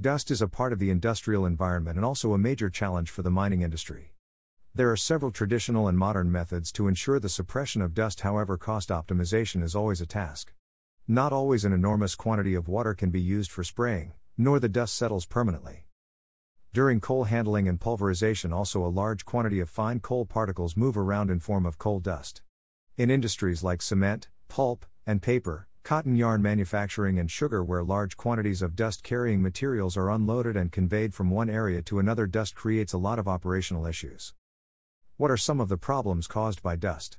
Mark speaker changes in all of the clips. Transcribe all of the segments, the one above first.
Speaker 1: Dust is a part of the industrial environment and also a major challenge for the mining industry. There are several traditional and modern methods to ensure the suppression of dust, however, cost optimization is always a task. Not always an enormous quantity of water can be used for spraying, nor the dust settles permanently. During coal handling and pulverization, also a large quantity of fine coal particles move around in form of coal dust. In industries like cement, pulp, and paper, cotton yarn manufacturing, and sugar, where large quantities of dust carrying materials are unloaded and conveyed from one area to another, dust creates a lot of operational issues. What are some of the problems caused by dust?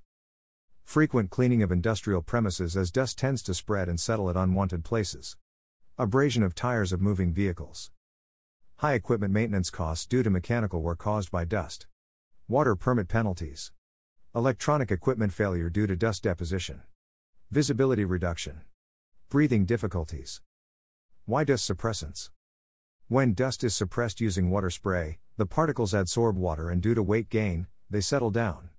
Speaker 1: Frequent cleaning of industrial premises as dust tends to spread and settle at unwanted places. Abrasion of tires of moving vehicles. High equipment maintenance costs due to mechanical work caused by dust. Water permit penalties. Electronic equipment failure due to dust deposition. Visibility reduction. Breathing difficulties. Why dust suppressants? When dust is suppressed using water spray, the particles adsorb water and due to weight gain, they settle down.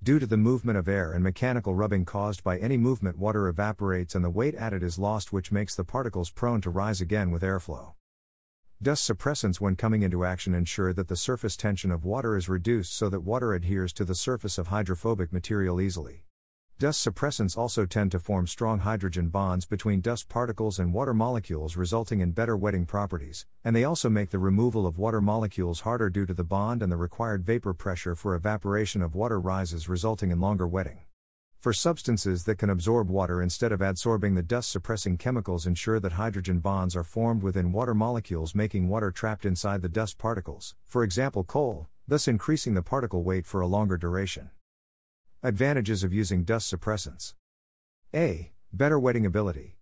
Speaker 1: Due to the movement of air and mechanical rubbing caused by any movement, water evaporates and the weight added is lost, which makes the particles prone to rise again with airflow. Dust suppressants, when coming into action, ensure that the surface tension of water is reduced so that water adheres to the surface of hydrophobic material easily. Dust suppressants also tend to form strong hydrogen bonds between dust particles and water molecules, resulting in better wetting properties, and they also make the removal of water molecules harder due to the bond and the required vapor pressure for evaporation of water rises, resulting in longer wetting. For substances that can absorb water instead of adsorbing the dust suppressing chemicals ensure that hydrogen bonds are formed within water molecules, making water trapped inside the dust particles, for example, coal, thus increasing the particle weight for a longer duration. Advantages of using dust suppressants A. Better wetting ability.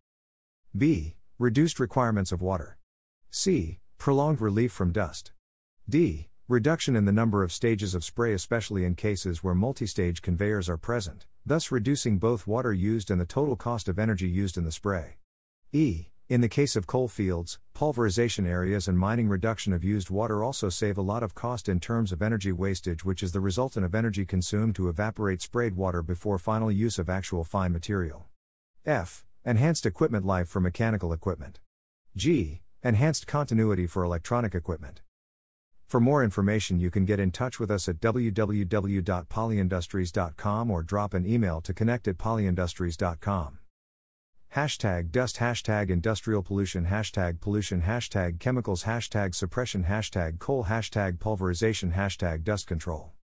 Speaker 1: B. Reduced requirements of water. C. Prolonged relief from dust. D. Reduction in the number of stages of spray, especially in cases where multi-stage conveyors are present, thus reducing both water used and the total cost of energy used in the spray. E. In the case of coal fields, pulverization areas and mining reduction of used water also save a lot of cost in terms of energy wastage, which is the resultant of energy consumed to evaporate sprayed water before final use of actual fine material. F. Enhanced equipment life for mechanical equipment. G. Enhanced continuity for electronic equipment. For more information, you can get in touch with us at www.polyindustries.com or drop an email to connect at polyindustries.com. Hashtag dust, hashtag industrial pollution, hashtag pollution, hashtag chemicals, hashtag suppression, hashtag coal, hashtag pulverization, hashtag dust control.